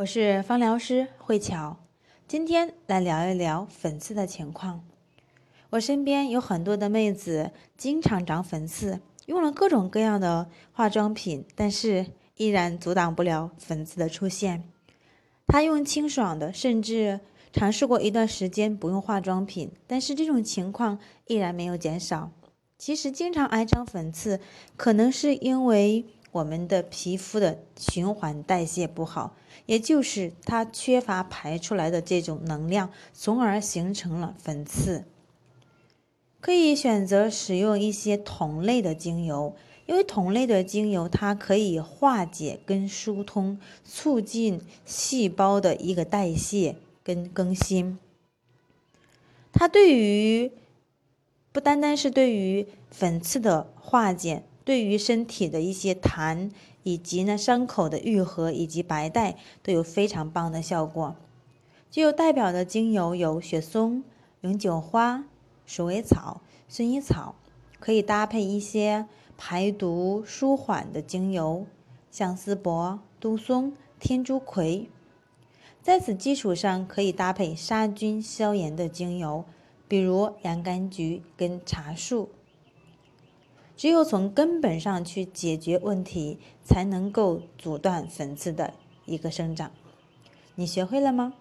我是芳疗师慧巧，今天来聊一聊粉刺的情况。我身边有很多的妹子，经常长粉刺，用了各种各样的化妆品，但是依然阻挡不了粉刺的出现。她用清爽的，甚至尝试过一段时间不用化妆品，但是这种情况依然没有减少。其实，经常爱长粉刺，可能是因为。我们的皮肤的循环代谢不好，也就是它缺乏排出来的这种能量，从而形成了粉刺。可以选择使用一些同类的精油，因为同类的精油它可以化解跟疏通，促进细胞的一个代谢跟更新。它对于不单单是对于粉刺的化解。对于身体的一些痰，以及呢伤口的愈合以及白带都有非常棒的效果。具有代表的精油有雪松、永久花、鼠尾草、薰衣草，可以搭配一些排毒舒缓的精油，像丝柏、杜松、天竺葵。在此基础上，可以搭配杀菌消炎的精油，比如洋甘菊跟茶树。只有从根本上去解决问题，才能够阻断粉刺的一个生长。你学会了吗？